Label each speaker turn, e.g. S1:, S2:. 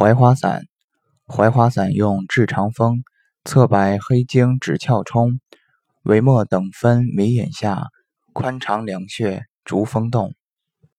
S1: 槐花散，槐花散用治长风、侧白、黑经止窍冲、为末等分眉眼下，宽肠两穴，逐风动。